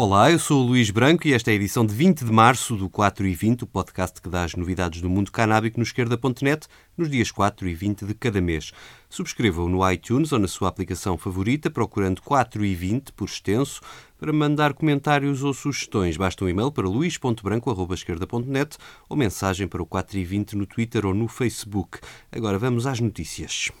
Olá, eu sou o Luís Branco e esta é a edição de 20 de março do 4 e 20, o podcast que dá as novidades do mundo canábico no esquerda.net, nos dias 4 e 20 de cada mês. Subscreva-o no iTunes ou na sua aplicação favorita, procurando 4 e 20 por extenso. Para mandar comentários ou sugestões, basta um e-mail para luís.branco.esquerda.net ou mensagem para o 4 e 20 no Twitter ou no Facebook. Agora vamos às notícias.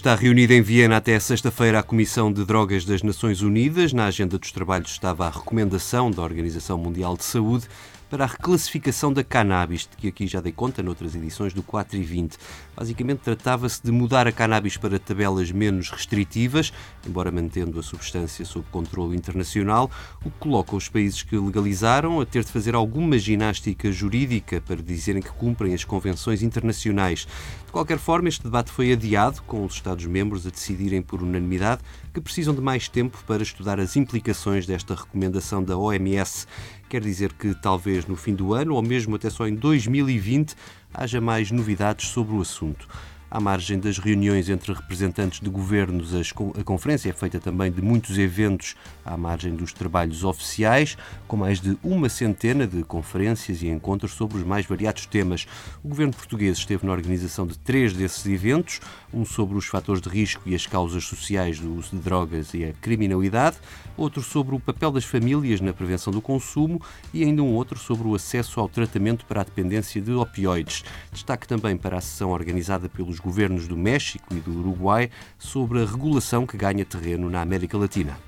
Está reunida em Viena até sexta-feira a Comissão de Drogas das Nações Unidas. Na agenda dos trabalhos estava a recomendação da Organização Mundial de Saúde para a reclassificação da cannabis, de que aqui já dei conta noutras edições do 4 e 20. Basicamente tratava-se de mudar a cannabis para tabelas menos restritivas, embora mantendo a substância sob controle internacional, o que coloca os países que legalizaram a ter de fazer alguma ginástica jurídica para dizerem que cumprem as convenções internacionais. De qualquer forma, este debate foi adiado, com os Estados-membros a decidirem por unanimidade que precisam de mais tempo para estudar as implicações desta recomendação da OMS. Quer dizer que talvez no fim do ano, ou mesmo até só em 2020, haja mais novidades sobre o assunto. À margem das reuniões entre representantes de governos, a conferência é feita também de muitos eventos à margem dos trabalhos oficiais, com mais de uma centena de conferências e encontros sobre os mais variados temas. O governo português esteve na organização de três desses eventos, um sobre os fatores de risco e as causas sociais do uso de drogas e a criminalidade, outro sobre o papel das famílias na prevenção do consumo e ainda um outro sobre o acesso ao tratamento para a dependência de opioides. Destaque também para a sessão organizada pelos governos do México e do Uruguai sobre a regulação que ganha terreno na América Latina.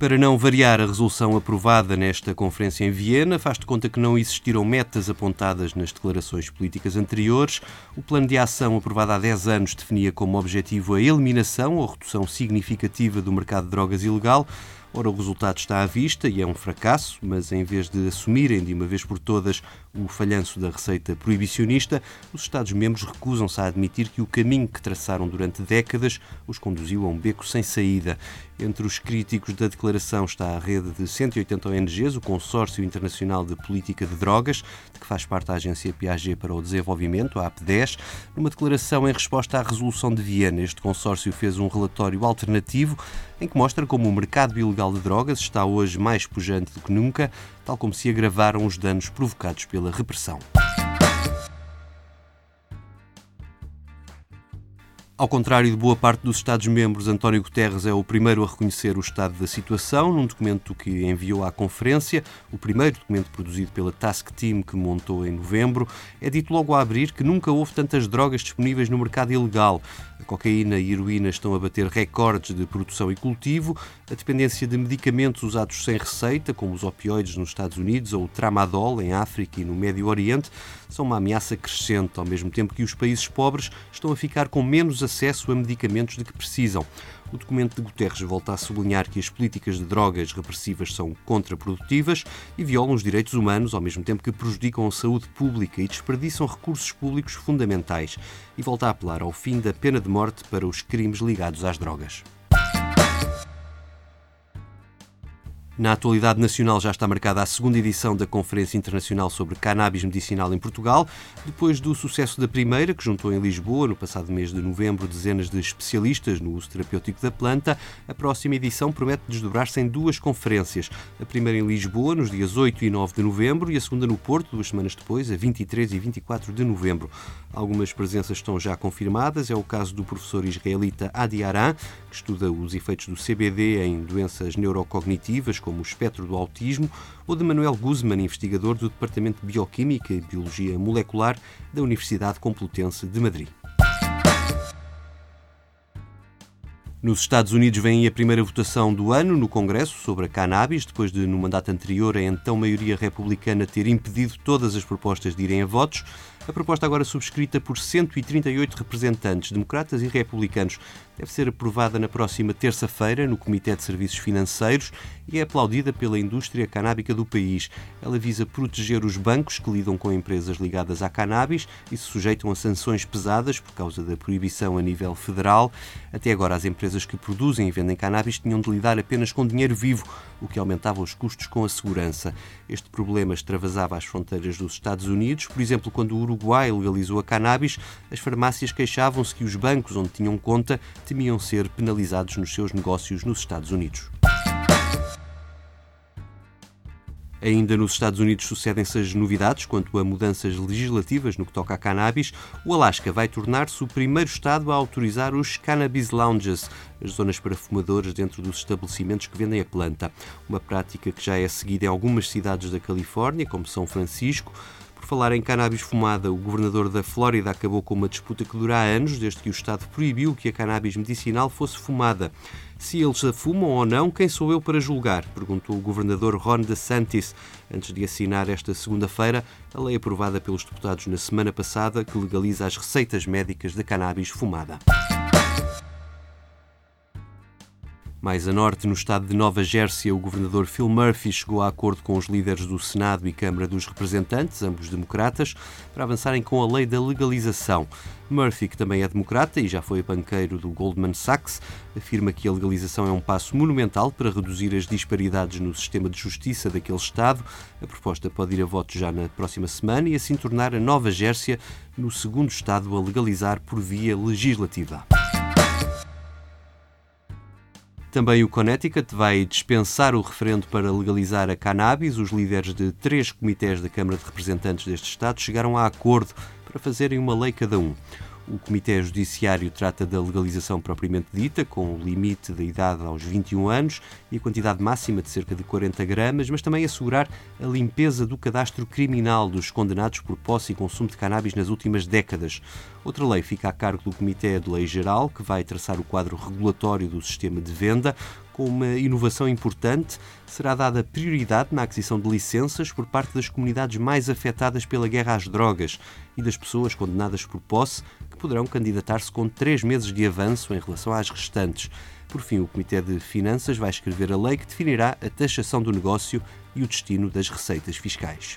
Para não variar a resolução aprovada nesta conferência em Viena, faz de conta que não existiram metas apontadas nas declarações políticas anteriores. O plano de ação aprovado há 10 anos definia como objetivo a eliminação ou redução significativa do mercado de drogas ilegal. Ora, o resultado está à vista e é um fracasso, mas em vez de assumirem de uma vez por todas o falhanço da receita proibicionista, os Estados-membros recusam-se a admitir que o caminho que traçaram durante décadas os conduziu a um beco sem saída. Entre os críticos da declaração está a rede de 180 ONGs, o Consórcio Internacional de Política de Drogas, de que faz parte a Agência Piaget para o Desenvolvimento, a AP10. Numa declaração em resposta à resolução de Viena, este consórcio fez um relatório alternativo em que mostra como o mercado ilegal de drogas está hoje mais pujante do que nunca, tal como se agravaram os danos provocados pela repressão. Ao contrário de boa parte dos Estados-membros, António Guterres é o primeiro a reconhecer o estado da situação num documento que enviou à conferência, o primeiro documento produzido pela Task Team que montou em novembro. É dito logo a abrir que nunca houve tantas drogas disponíveis no mercado ilegal. A cocaína e a heroína estão a bater recordes de produção e cultivo. A dependência de medicamentos usados sem receita, como os opioides nos Estados Unidos ou o tramadol em África e no Médio Oriente, são uma ameaça crescente, ao mesmo tempo que os países pobres estão a ficar com menos acesso a medicamentos de que precisam. O documento de Guterres volta a sublinhar que as políticas de drogas repressivas são contraprodutivas e violam os direitos humanos, ao mesmo tempo que prejudicam a saúde pública e desperdiçam recursos públicos fundamentais. E volta a apelar ao fim da pena de morte para os crimes ligados às drogas. Na atualidade nacional já está marcada a segunda edição da Conferência Internacional sobre Cannabis Medicinal em Portugal, depois do sucesso da primeira, que juntou em Lisboa, no passado mês de novembro, dezenas de especialistas no uso terapêutico da planta. A próxima edição promete desdobrar-se em duas conferências. A primeira em Lisboa, nos dias 8 e 9 de novembro, e a segunda no Porto, duas semanas depois, a 23 e 24 de novembro. Algumas presenças estão já confirmadas. É o caso do professor israelita Adi Aran, que estuda os efeitos do CBD em doenças neurocognitivas, como o espectro do autismo, ou de Manuel Guzman, investigador do Departamento de Bioquímica e Biologia Molecular da Universidade Complutense de Madrid. Nos Estados Unidos vem a primeira votação do ano no Congresso sobre a cannabis, depois de, no mandato anterior, a então maioria republicana ter impedido todas as propostas de irem a votos. A proposta, agora subscrita por 138 representantes, democratas e republicanos, deve ser aprovada na próxima terça-feira no Comitê de Serviços Financeiros e é aplaudida pela indústria canábica do país. Ela visa proteger os bancos que lidam com empresas ligadas à cannabis e se sujeitam a sanções pesadas por causa da proibição a nível federal. Até agora, as empresas que produzem e vendem cannabis tinham de lidar apenas com dinheiro vivo, o que aumentava os custos com a segurança. Este problema extravasava as fronteiras dos Estados Unidos. Por exemplo, quando o Uruguai legalizou a cannabis, as farmácias queixavam-se que os bancos onde tinham conta temiam ser penalizados nos seus negócios nos Estados Unidos. Ainda nos Estados Unidos sucedem-se as novidades quanto a mudanças legislativas no que toca a cannabis. O Alasca vai tornar-se o primeiro estado a autorizar os cannabis lounges, as zonas para fumadores dentro dos estabelecimentos que vendem a planta. Uma prática que já é seguida em algumas cidades da Califórnia, como São Francisco. Falar em cannabis fumada, o governador da Flórida acabou com uma disputa que dura há anos, desde que o Estado proibiu que a cannabis medicinal fosse fumada. Se eles a fumam ou não, quem sou eu para julgar? Perguntou o governador Ron DeSantis, antes de assinar esta segunda-feira a lei aprovada pelos deputados na semana passada que legaliza as receitas médicas da cannabis fumada. Mais a norte, no estado de Nova Jersey, o governador Phil Murphy chegou a acordo com os líderes do Senado e Câmara dos Representantes, ambos democratas, para avançarem com a lei da legalização. Murphy, que também é democrata e já foi banqueiro do Goldman Sachs, afirma que a legalização é um passo monumental para reduzir as disparidades no sistema de justiça daquele Estado. A proposta pode ir a voto já na próxima semana e assim tornar a Nova Jersey no segundo Estado a legalizar por via legislativa. Também o Connecticut vai dispensar o referendo para legalizar a cannabis. Os líderes de três comitês da Câmara de Representantes deste Estado chegaram a acordo para fazerem uma lei cada um. O Comitê Judiciário trata da legalização propriamente dita, com o limite da idade aos 21 anos e a quantidade máxima de cerca de 40 gramas, mas também assegurar a limpeza do cadastro criminal dos condenados por posse e consumo de cannabis nas últimas décadas. Outra lei fica a cargo do Comitê de Lei Geral, que vai traçar o quadro regulatório do sistema de venda, com uma inovação importante, será dada prioridade na aquisição de licenças por parte das comunidades mais afetadas pela guerra às drogas e das pessoas condenadas por posse, poderão candidatar-se com três meses de avanço em relação às restantes. Por fim, o Comitê de Finanças vai escrever a lei que definirá a taxação do negócio e o destino das receitas fiscais.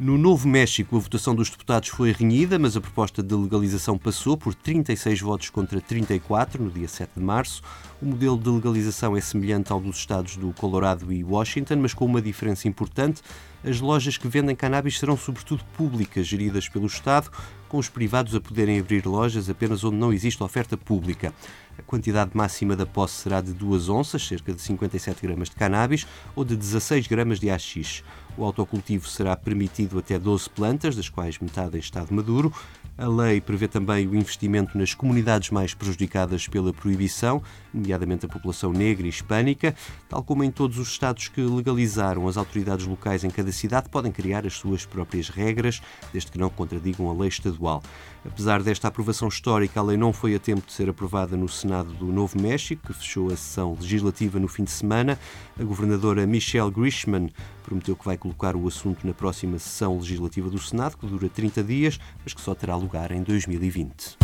No Novo México, a votação dos deputados foi renhida, mas a proposta de legalização passou por 36 votos contra 34 no dia 7 de março. O modelo de legalização é semelhante ao dos estados do Colorado e Washington, mas com uma diferença importante. As lojas que vendem cannabis serão sobretudo públicas, geridas pelo Estado, com os privados a poderem abrir lojas apenas onde não existe oferta pública. A quantidade máxima da posse será de 2 onças, cerca de 57 gramas de cannabis, ou de 16 gramas de AX. O autocultivo será permitido até 12 plantas, das quais metade em estado maduro. A lei prevê também o investimento nas comunidades mais prejudicadas pela proibição, nomeadamente a população negra e hispânica. Tal como em todos os estados que legalizaram, as autoridades locais em cada cidade podem criar as suas próprias regras, desde que não contradigam a lei estadual. Apesar desta aprovação histórica, a lei não foi a tempo de ser aprovada no Senado do Novo México, que fechou a sessão legislativa no fim de semana. A governadora Michelle Grishman prometeu que vai colocar o assunto na próxima sessão legislativa do Senado, que dura 30 dias, mas que só terá lugar em 2020.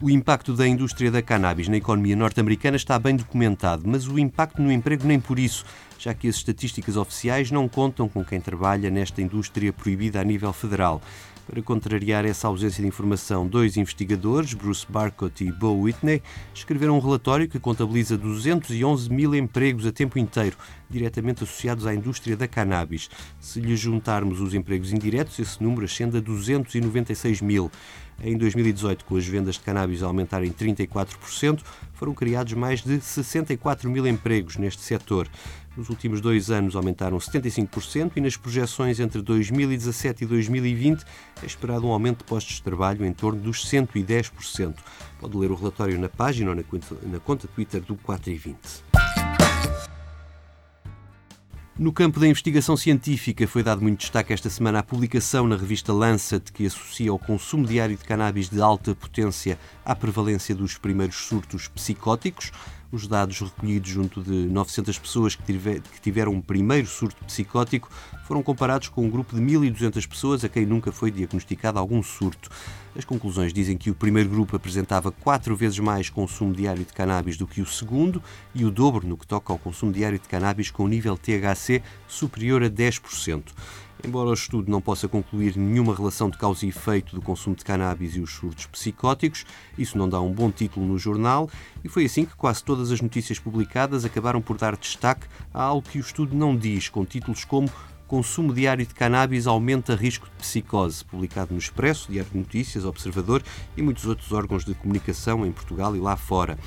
O impacto da indústria da cannabis na economia norte-americana está bem documentado, mas o impacto no emprego nem por isso, já que as estatísticas oficiais não contam com quem trabalha nesta indústria proibida a nível federal. Para contrariar essa ausência de informação, dois investigadores, Bruce Barcott e Bo Whitney, escreveram um relatório que contabiliza 211 mil empregos a tempo inteiro, diretamente associados à indústria da cannabis. Se lhe juntarmos os empregos indiretos, esse número ascende a 296 mil. Em 2018, com as vendas de cannabis a aumentarem 34%, foram criados mais de 64 mil empregos neste setor. Nos últimos dois anos aumentaram 75% e nas projeções entre 2017 e 2020 é esperado um aumento de postos de trabalho em torno dos 110%. Pode ler o relatório na página ou na conta, na conta Twitter do 4 e 20. No campo da investigação científica, foi dado muito destaque esta semana à publicação na revista Lancet que associa o consumo diário de cannabis de alta potência à prevalência dos primeiros surtos psicóticos. Os dados recolhidos junto de 900 pessoas que, tiveram um primeiro surto psicótico foram comparados com um grupo de 1.200 pessoas a quem nunca foi diagnosticado algum surto. As conclusões dizem que o primeiro grupo apresentava quatro vezes mais consumo diário de cannabis do que o segundo e o dobro no que toca ao consumo diário de cannabis com nível THC superior a 10%. Embora o estudo não possa concluir nenhuma relação de causa e efeito do consumo de cannabis e os surtos psicóticos, isso não dá um bom título no jornal, e foi assim que quase todas as notícias publicadas acabaram por dar destaque a algo que o estudo não diz, com títulos como Consumo diário de cannabis aumenta risco de psicose, publicado no Expresso, Diário de Notícias, Observador e muitos outros órgãos de comunicação em Portugal e lá fora.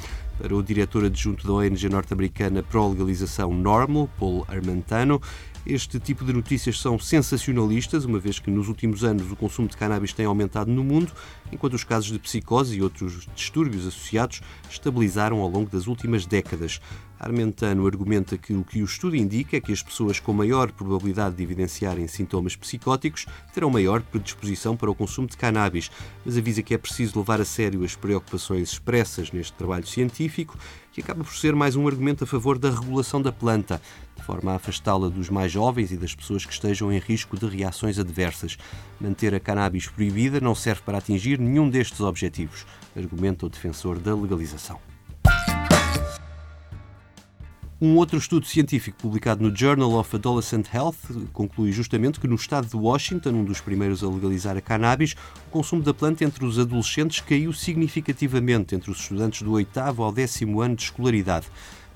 Para o diretor adjunto da ONG norte-americana pró-legalização Normal, Paul Armentano, este tipo de notícias são sensacionalistas, uma vez que nos últimos anos o consumo de cannabis tem aumentado no mundo, enquanto os casos de psicose e outros distúrbios associados estabilizaram ao longo das últimas décadas. Armentano argumenta que o que o estudo indica é que as pessoas com maior probabilidade de evidenciarem sintomas psicóticos terão maior predisposição para o consumo de cannabis, mas avisa que é preciso levar a sério as preocupações expressas neste trabalho científico, que acaba por ser mais um argumento a favor da regulação da planta, de forma a afastá-la dos mais jovens e das pessoas que estejam em risco de reações adversas. Manter a cannabis proibida não serve para atingir nenhum destes objetivos, argumenta o defensor da legalização. Um outro estudo científico publicado no Journal of Adolescent Health conclui justamente que no estado de Washington, um dos primeiros a legalizar a cannabis, o consumo da planta entre os adolescentes caiu significativamente entre os estudantes do oitavo ao décimo ano de escolaridade.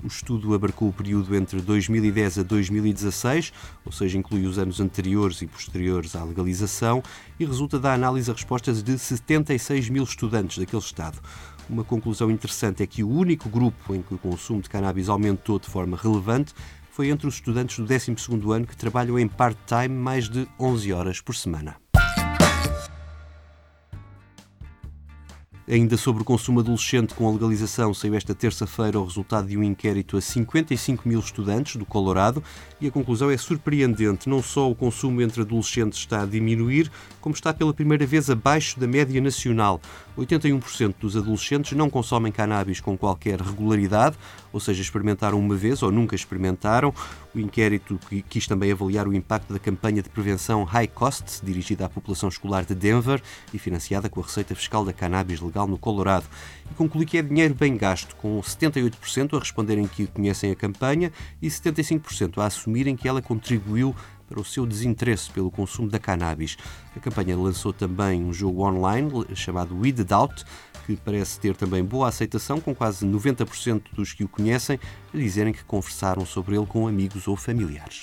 O estudo abarcou o período entre 2010 a 2016, ou seja, inclui os anos anteriores e posteriores à legalização, e resulta da análise a respostas de 76 mil estudantes daquele estado. Uma conclusão interessante é que o único grupo em que o consumo de cannabis aumentou de forma relevante foi entre os estudantes do 12º ano que trabalham em part-time mais de 11 horas por semana. Ainda sobre o consumo adolescente com a legalização, saiu esta terça-feira o resultado de um inquérito a 55 mil estudantes do Colorado e a conclusão é surpreendente. Não só o consumo entre adolescentes está a diminuir, como está pela primeira vez abaixo da média nacional. 81% dos adolescentes não consomem cannabis com qualquer regularidade, ou seja, experimentaram uma vez ou nunca experimentaram. O inquérito quis também avaliar o impacto da campanha de prevenção High Cost, dirigida à população escolar de Denver e financiada com a receita fiscal da cannabis legal no Colorado, e conclui que é dinheiro bem gasto, com 78% a responderem que conhecem a campanha e 75% a assumirem que ela contribuiu para o seu desinteresse pelo consumo da cannabis. A campanha lançou também um jogo online chamado Weed Doubt, que parece ter também boa aceitação, com quase 90% dos que o conhecem a dizerem que conversaram sobre ele com amigos ou familiares.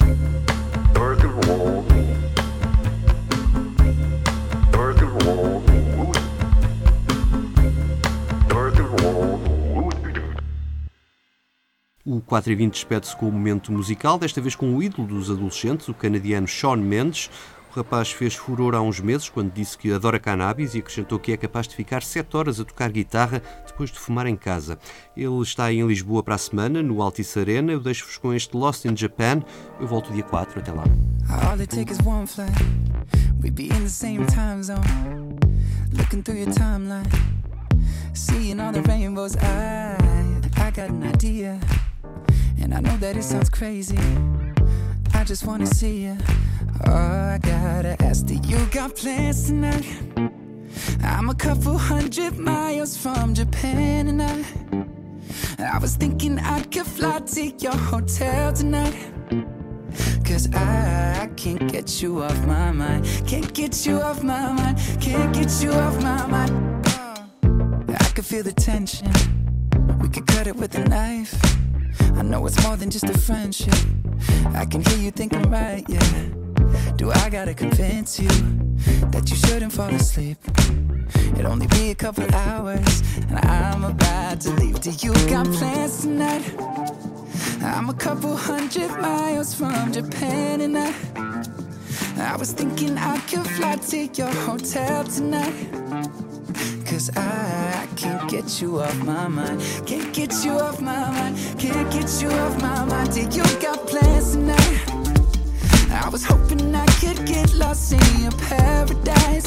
O 4 e 20 despede-se com o momento musical, desta vez com o ídolo dos adolescentes, o canadiano Shawn Mendes. O rapaz fez furor há uns meses quando disse que adora cannabis e acrescentou que é capaz de ficar 7 horas a tocar guitarra depois de fumar em casa. Ele está em Lisboa para a semana, no Altice Arena. Eu deixo-vos com este Lost in Japan. Eu volto dia 4. Até lá. Seeing all the rainbows. I, I got an idea. And I know that it sounds crazy. I just wanna see you. Oh, I gotta ask, do you got plans tonight? I'm a couple hundred miles from Japan and I I was thinking I could fly to your hotel tonight. Cause I, I can't get you off my mind. Can't get you off my mind. Can't get you off my mind. I could feel the tension. We could cut it with a knife I know it's more than just a friendship. I can hear you thinking right, yeah. Do I gotta convince you that you shouldn't fall asleep? It'll only be a couple hours, and I'm about to leave. Do you got plans tonight? I'm a couple hundred miles from Japan, and I, I was thinking I could fly to your hotel tonight. Cause I can't get you off my mind. Can't get you off my mind. Can't get you off my mind. Till you got plans tonight. I was hoping I could get lost in your paradise.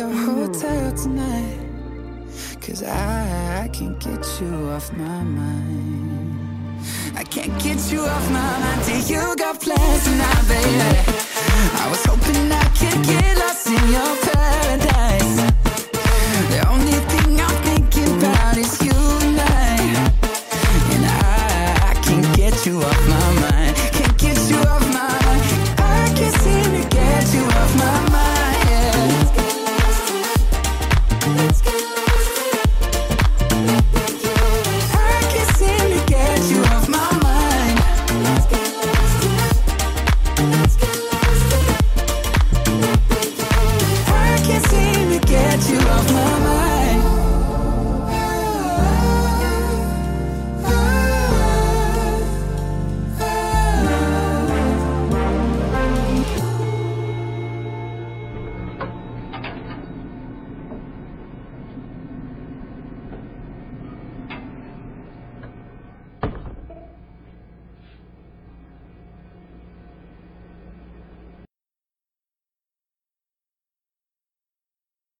your hotel tonight. Cause I, I can't get you off my mind. I can't get you off my mind do you got plans tonight, baby. I was hoping I could get